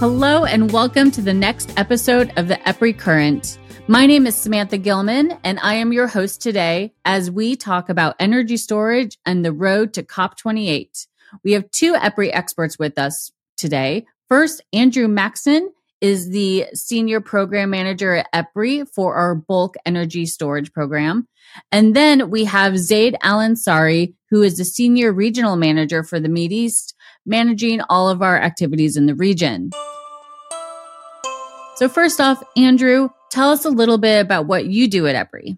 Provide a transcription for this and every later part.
Hello, and welcome to the next episode of the EPRI Current. My name is Samantha Gilman, and I am your host today as we talk about energy storage and the road to COP28. We have two EPRI experts with us today. First, Andrew Maxon is the Senior Program Manager at EPRI for our bulk energy storage program. And then we have Zaid Al-Ansari, who is the Senior Regional Manager for the East, managing all of our activities in the region. So, first off, Andrew, tell us a little bit about what you do at EPRI.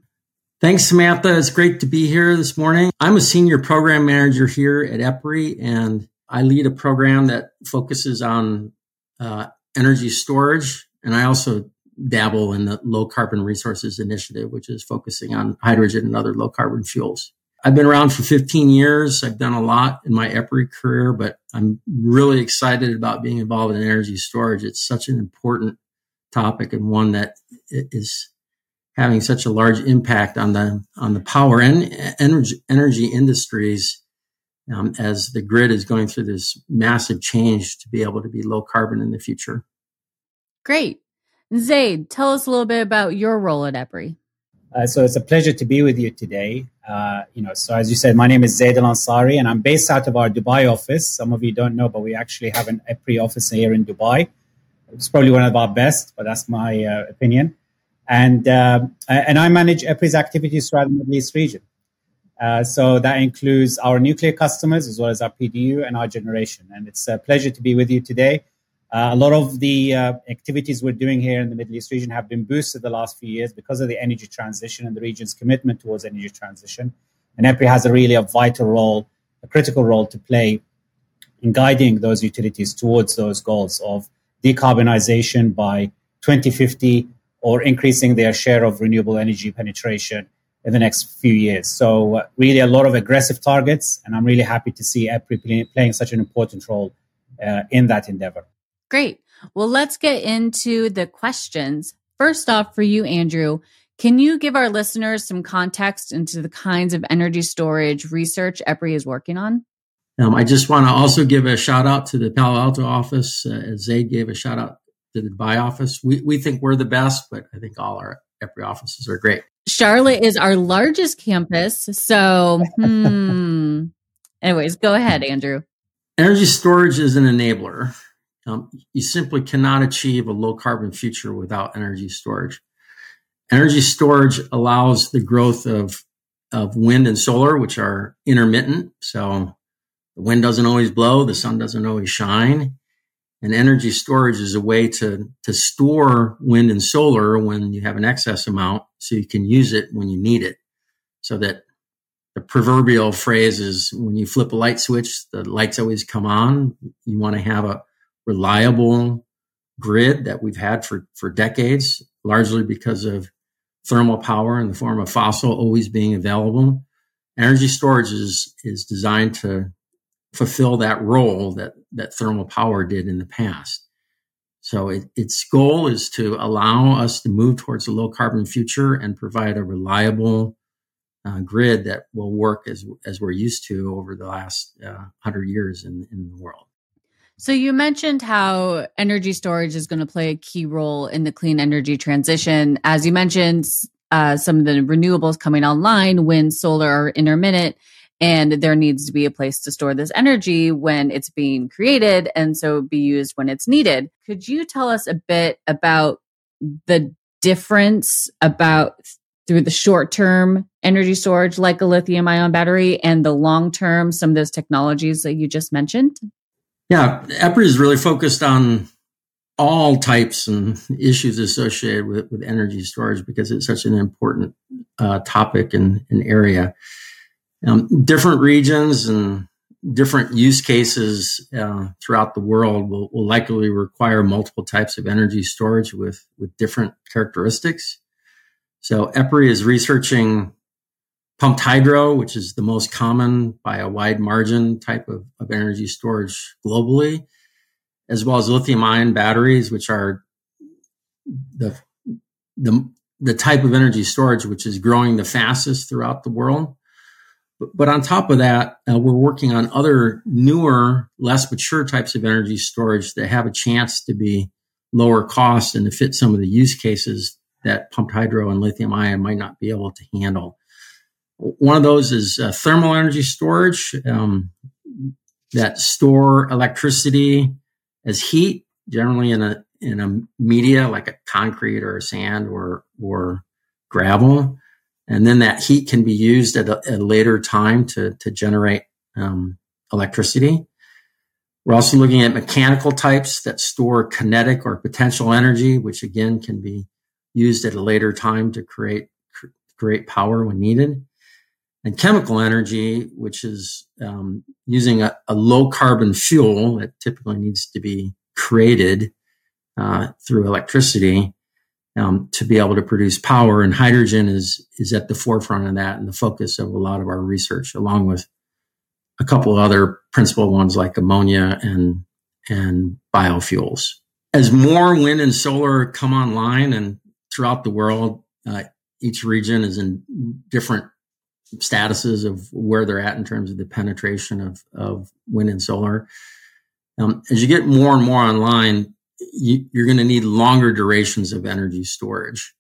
Thanks, Samantha. It's great to be here this morning. I'm a senior program manager here at EPRI, and I lead a program that focuses on uh, energy storage. And I also dabble in the low carbon resources initiative, which is focusing on hydrogen and other low carbon fuels. I've been around for 15 years. I've done a lot in my EPRI career, but I'm really excited about being involved in energy storage. It's such an important topic and one that is having such a large impact on the on the power and energy energy industries um, as the grid is going through this massive change to be able to be low carbon in the future. Great, Zaid, tell us a little bit about your role at EPRI. Uh, so it's a pleasure to be with you today. Uh, you know, so as you said, my name is Zaid Al-Ansari, and I'm based out of our Dubai office. Some of you don't know, but we actually have an EPRI office here in Dubai. It's probably one of our best, but that's my uh, opinion. And uh, and I manage EPRI's activities throughout the Middle East region. Uh, so that includes our nuclear customers as well as our PDU and our generation. And it's a pleasure to be with you today. Uh, a lot of the activities we're doing here in the Middle East region have been boosted the last few years because of the energy transition and the region's commitment towards energy transition. And EPRI has a really a vital role, a critical role to play in guiding those utilities towards those goals of decarbonization by 2050 or increasing their share of renewable energy penetration in the next few years. So, uh, really, a lot of aggressive targets, and I'm really happy to see EPRI playing such an important role uh, in that endeavor. Great. Well, let's get into the questions. First off, for you, Andrew, can you give our listeners some context into the kinds of energy storage research EPRI is working on? Um, I just want to also give a shout out to the Palo Alto office, uh, as Zaid gave a shout out to the Dubai office. We, we think we're the best, but I think all our every offices are great. Charlotte is our largest campus. So, hmm. anyways, go ahead, Andrew. Energy storage is an enabler. Um, you simply cannot achieve a low carbon future without energy storage. Energy storage allows the growth of, of wind and solar, which are intermittent. So the wind doesn't always blow, the sun doesn't always shine. And energy storage is a way to, to store wind and solar when you have an excess amount so you can use it when you need it. So that the proverbial phrase is when you flip a light switch, the lights always come on. You want to have a reliable grid that we've had for, for decades, largely because of thermal power in the form of fossil always being available. Energy storage is, is designed to fulfill that role that, that thermal power did in the past. So it, its goal is to allow us to move towards a low carbon future and provide a reliable uh, grid that will work as, as we're used to over the last uh, hundred years in, in the world. So you mentioned how energy storage is going to play a key role in the clean energy transition. As you mentioned, uh, some of the renewables coming online, wind, solar are intermittent and there needs to be a place to store this energy when it's being created and so be used when it's needed. Could you tell us a bit about the difference about through the short term energy storage like a lithium ion battery and the long term some of those technologies that you just mentioned? Yeah, EPRI is really focused on all types and issues associated with, with energy storage because it's such an important uh, topic and, and area. Um, different regions and different use cases uh, throughout the world will, will, likely require multiple types of energy storage with, with different characteristics. So EPRI is researching pumped hydro, which is the most common by a wide margin type of, of energy storage globally, as well as lithium ion batteries, which are the, the, the type of energy storage which is growing the fastest throughout the world but on top of that, uh, we're working on other newer, less mature types of energy storage that have a chance to be lower cost and to fit some of the use cases that pumped hydro and lithium ion might not be able to handle. One of those is uh, thermal energy storage um, that store electricity as heat, generally in a in a media like a concrete or sand or or gravel, and then that heat can be used at a, a later time to to generate um, electricity. We're also looking at mechanical types that store kinetic or potential energy, which again can be used at a later time to create create power when needed. And chemical energy, which is um, using a, a, low carbon fuel that typically needs to be created uh, through electricity um, to be able to produce power. And hydrogen is is at the forefront of that and the focus of a lot of our research, along with a couple other principal ones like ammonia and and biofuels. As more wind and solar come online and throughout the world, uh, each region is in different statuses of where they're at in terms of the penetration of, of wind and solar. Um, as you get more and more online, you, you're going to need longer durations of energy storage.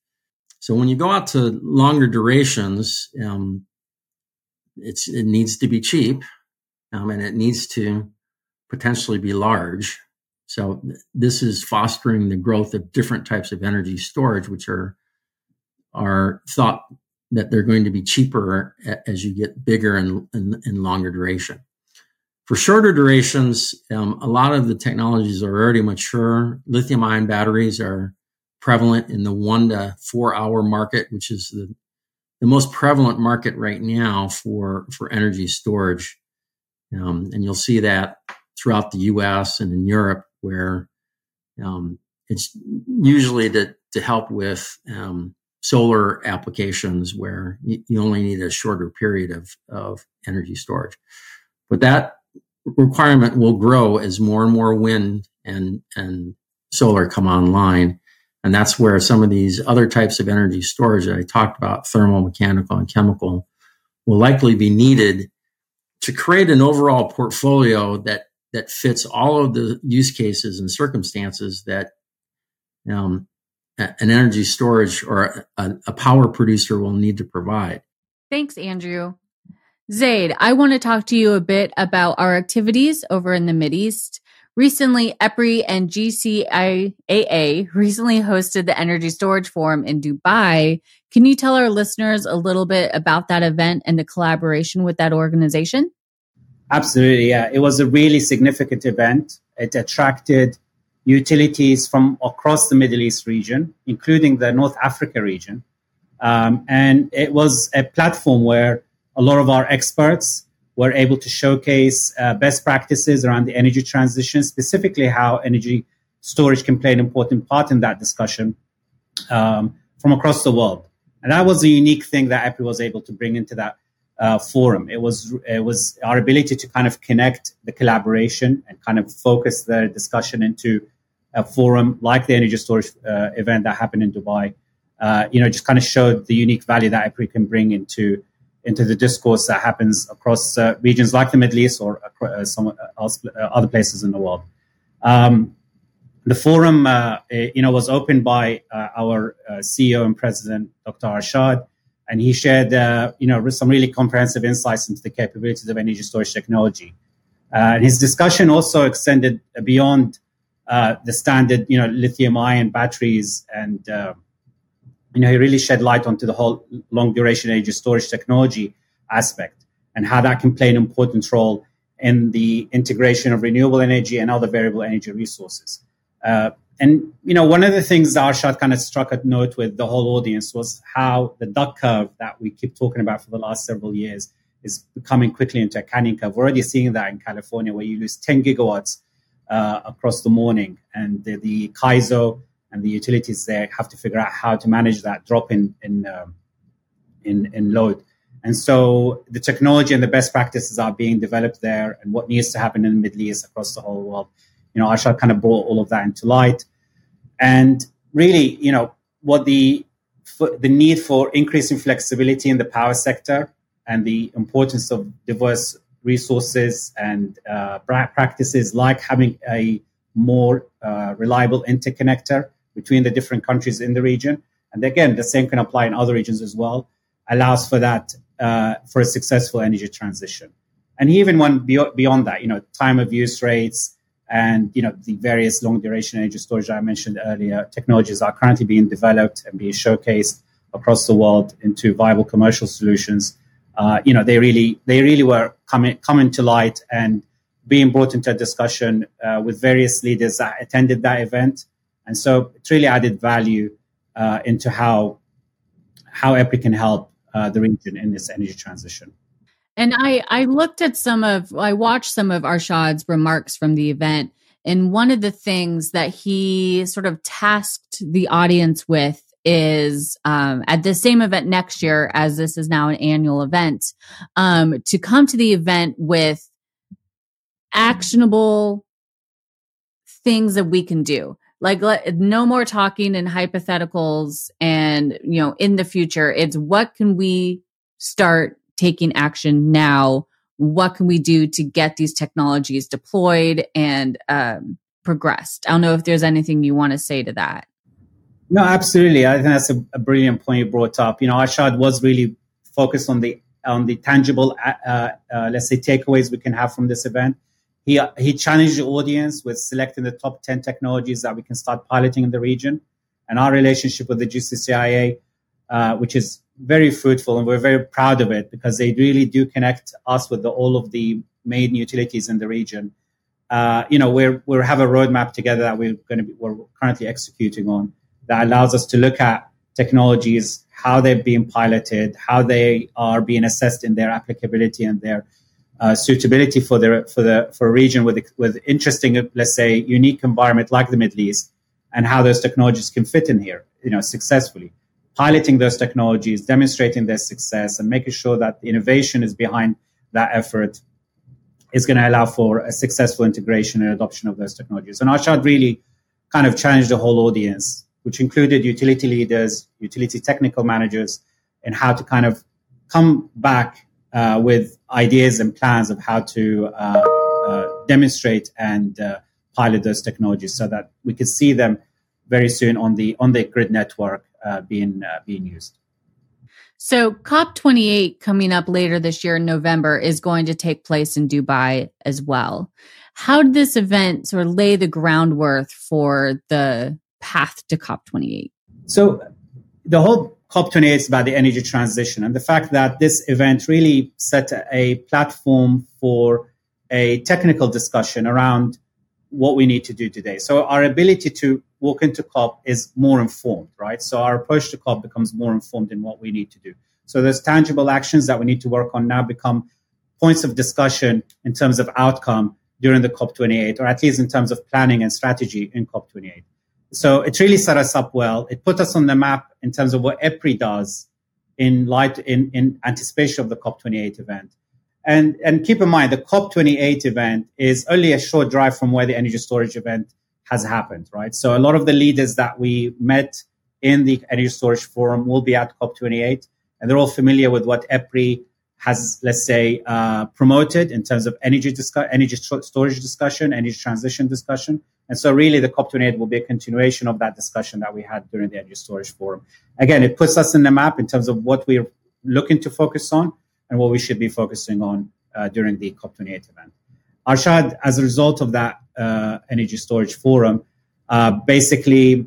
So when you go out to longer durations, um, it's it needs to be cheap, um, and it needs to potentially be large. So th- this is fostering the growth of different types of energy storage, which are are thought that they're going to be cheaper as you get bigger and, and, and longer duration. For shorter durations, um, a lot of the technologies are already mature. Lithium ion batteries are prevalent in the one to four hour market, which is the, the most prevalent market right now for, for energy storage. Um, and you'll see that throughout the US and in Europe, where um, it's usually to, to help with um, solar applications where you, only need a shorter period of, of energy storage. But that requirement will grow as more and more wind and, and solar come online. And that's where some of these other types of energy storage that I talked about, thermal, mechanical, and chemical, will likely be needed to create an overall portfolio that that fits all of the use cases and circumstances that um, an energy storage or a, a power producer will need to provide. Thanks, Andrew. Zaid, I want to talk to you a bit about our activities over in the Mideast. Recently, EPRI and GCCIA recently hosted the Energy Storage Forum in Dubai. Can you tell our listeners a little bit about that event and the collaboration with that organization? Absolutely, yeah. It was a really significant event. It attracted utilities from across the Middle East region, including the North Africa region. Um, and it was a platform where a lot of our experts were able to showcase uh, best practices around the energy transition, specifically how energy storage can play an important part in that discussion um, from across the world. And that was a unique thing that EPRI was able to bring into that uh, forum. It was it was our ability to kind of connect the collaboration and kind of focus the discussion into a forum like the energy storage uh, event that happened in Dubai. Uh, you know, just kind of showed the unique value that EPRI can bring into into the discourse that happens across uh, regions like the Middle East or uh, some else, uh, other places in the world. Um, the forum, you know, was opened by our CEO and president, Dr. Arshad, and he shared, uh, you know, some really comprehensive insights into the capabilities of energy storage technology. Uh, and his discussion also extended beyond uh, the standard, you know, lithium-ion batteries, and uh, you know, he really shed light onto the whole long-duration energy storage technology aspect and how that can play an important role in the integration of renewable energy and other variable energy resources. Uh, and you know, one of the things that Arshad kind of struck a note with the whole audience was how the duck curve that we keep talking about for the last several years is becoming quickly into a canyon curve. We're already seeing that in California, where you lose 10 gigawatts uh, across the morning, and the, the CAISO and the utilities there have to figure out how to manage that drop in in um, in, in load. And so the technology and the best practices are being developed there, and what needs to happen in the Middle East across the whole world you know, Arshad kind of brought all of that into light. And really, you know, what the the need for increasing flexibility in the power sector and the importance of diverse resources and uh, practices like having a more uh, reliable interconnector between the different countries in the region. And again, the same can apply in other regions as well, allows for that, uh, for a successful energy transition. And even when beyond that, you know, time of use rates and, you know, the various long duration energy storage I mentioned earlier, technologies are currently being developed and being showcased across the world into viable commercial solutions. Uh, you know, they really, they really were coming, coming to light and being brought into a discussion uh, with various leaders that attended that event. And so it really added value uh, into how, how EPRI can help uh, the region in this energy transition. And I, I looked at some of, I watched some of Arshad's remarks from the event. And one of the things that he sort of tasked the audience with is um, at the same event next year, as this is now an annual event, um, to come to the event with actionable things that we can do. Like let, no more talking in hypotheticals and, you know, in the future, it's what can we start taking action now? What can we do to get these technologies deployed and um, progressed? I don't know if there's anything you want to say to that. No, absolutely. I think that's a, a brilliant point you brought up. You know, Arshad was really focused on the on the tangible, uh, uh, let's say, takeaways we can have from this event. He he challenged the audience with selecting the top ten technologies that we can start piloting in the region, and our relationship with the GCCIA, uh, which is very fruitful, and we're very proud of it because they really do connect us with the, all of the main utilities in the region. Uh, you know, we're we have a roadmap together that we're going to be we're currently executing on that allows us to look at technologies, how they're being piloted, how they are being assessed in their applicability and their uh, suitability for the for the for a region with with interesting, let's say, unique environment like the Middle East, and how those technologies can fit in here, you know, successfully. Piloting those technologies, demonstrating their success, and making sure that the innovation is behind that effort is going to allow for a successful integration and adoption of those technologies. And Arshad really kind of challenged the whole audience which included utility leaders, utility technical managers, and how to kind of come back uh, with ideas and plans of how to uh, uh, demonstrate and uh, pilot those technologies so that we could see them very soon on the on the grid network uh, being uh, being used. So COP28 coming up later this year in November is going to take place in Dubai as well. How did this event sort of lay the groundwork for the path to COP28? So the whole COP28 is about the energy transition and the fact that this event really set a platform for a technical discussion around what we need to do today. So our ability to walk into COP is more informed, right? So our approach to COP becomes more informed in what we need to do. So those tangible actions that we need to work on now become points of discussion in terms of outcome during the COP28, or at least in terms of planning and strategy in COP28. So it really set us up well. It put us on the map in terms of what EPRI does in light in, in anticipation of the COP28 event. And and keep in mind the COP28 event is only a short drive from where the energy storage event has happened, right? So a lot of the leaders that we met in the energy storage forum will be at COP28, and they're all familiar with what EPRI has, let's say, uh, promoted in terms of energy discuss- energy storage discussion, energy transition discussion. And so, really, the COP28 will be a continuation of that discussion that we had during the energy storage forum. Again, it puts us in the map in terms of what we're looking to focus on and what we should be focusing on uh, during the COP28 event. Arshad, as a result of that uh, energy storage forum, uh, basically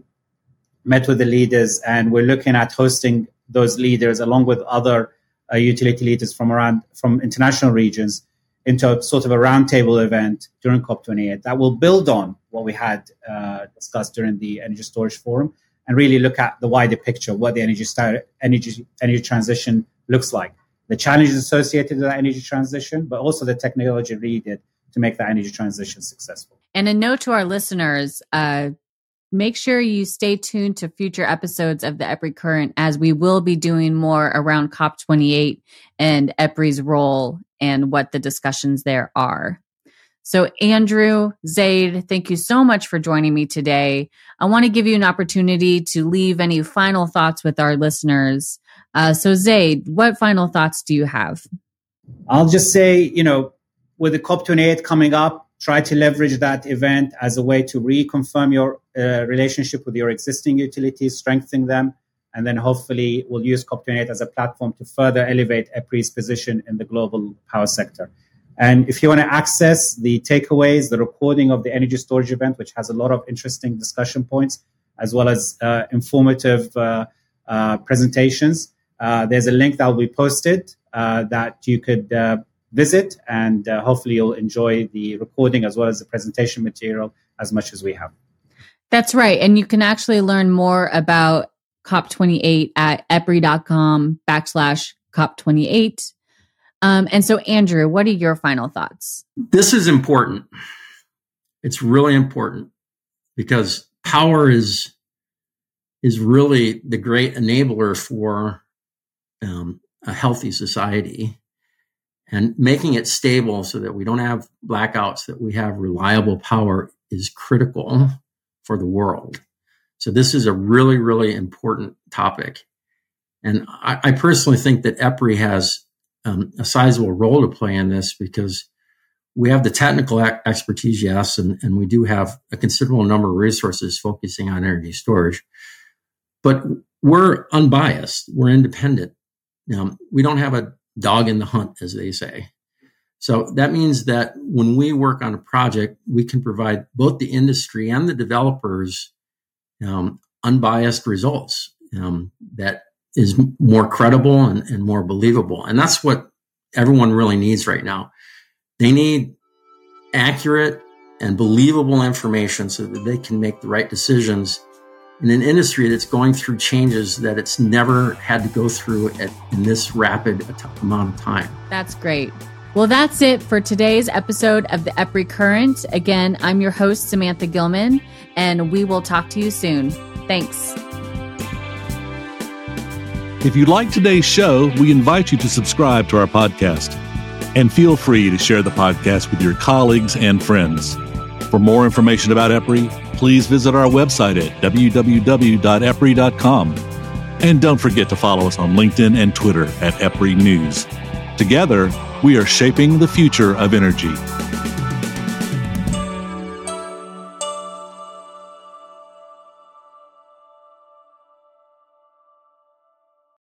met with the leaders, and we're looking at hosting those leaders along with other uh, utility leaders from around from international regions into a sort of a roundtable event during COP28 that will build on what we had uh, discussed during the energy storage forum and really look at the wider picture what the energy energy energy transition looks like, the challenges associated with that energy transition, but also the technology needed to make that energy transition successful. And a note to our listeners: uh, make sure you stay tuned to future episodes of the EPRI Current as we will be doing more around COP28 and EPRI's role and what the discussions there are. So, Andrew, Zaid, thank you so much for joining me today. I want to give you an opportunity to leave any final thoughts with our listeners Uh, so, Zaid, what final thoughts do you have? I'll just say, you know, with the COP28 coming up, try to leverage that event as a way to reconfirm your uh, relationship with your existing utilities, strengthen them, and then hopefully we'll use COP28 as a platform to further elevate EPRI's position in the global power sector. And if you want to access the takeaways, the recording of the energy storage event, which has a lot of interesting discussion points, as well as uh, informative uh, uh, presentations, uh, there's a link that will be posted uh, that you could uh, visit, and hopefully you'll enjoy the recording as well as the presentation material as much as we have. That's right. And you can actually learn more about COP28 at epri.com backslash COP28. Um, and so, Andrew, what are your final thoughts? This is important. It's really important because power is is really the great enabler for um, a healthy society and making it stable so that we don't have blackouts that we have reliable power is critical for the world so this is a really really important topic and i, I personally think that epri has um, a sizable role to play in this because we have the technical expertise, yes, and, and we do have a considerable number of resources focusing on energy storage, but we're unbiased, we're independent. Um, we don't have a dog in the hunt, as they say. So that means that when we work on a project, we can provide both the industry and the developers um, unbiased results um, that is more credible and, and more believable. And that's what everyone really needs right now. They need accurate and believable information so that they can make the right decisions in an industry that's going through changes that it's never had to go through at, in this rapid amount of time. That's great. Well, that's it for today's episode of the EPRI Current. Again, I'm your host, Samantha Gilman, and we will talk to you soon. Thanks. If you like today's show, we invite you to subscribe to our podcast. And feel free to share the podcast with your colleagues and friends. For more information about EPRI, please visit our website at www.epri.com. And don't forget to follow us on LinkedIn and Twitter at EPRI News. Together, we are shaping the future of energy.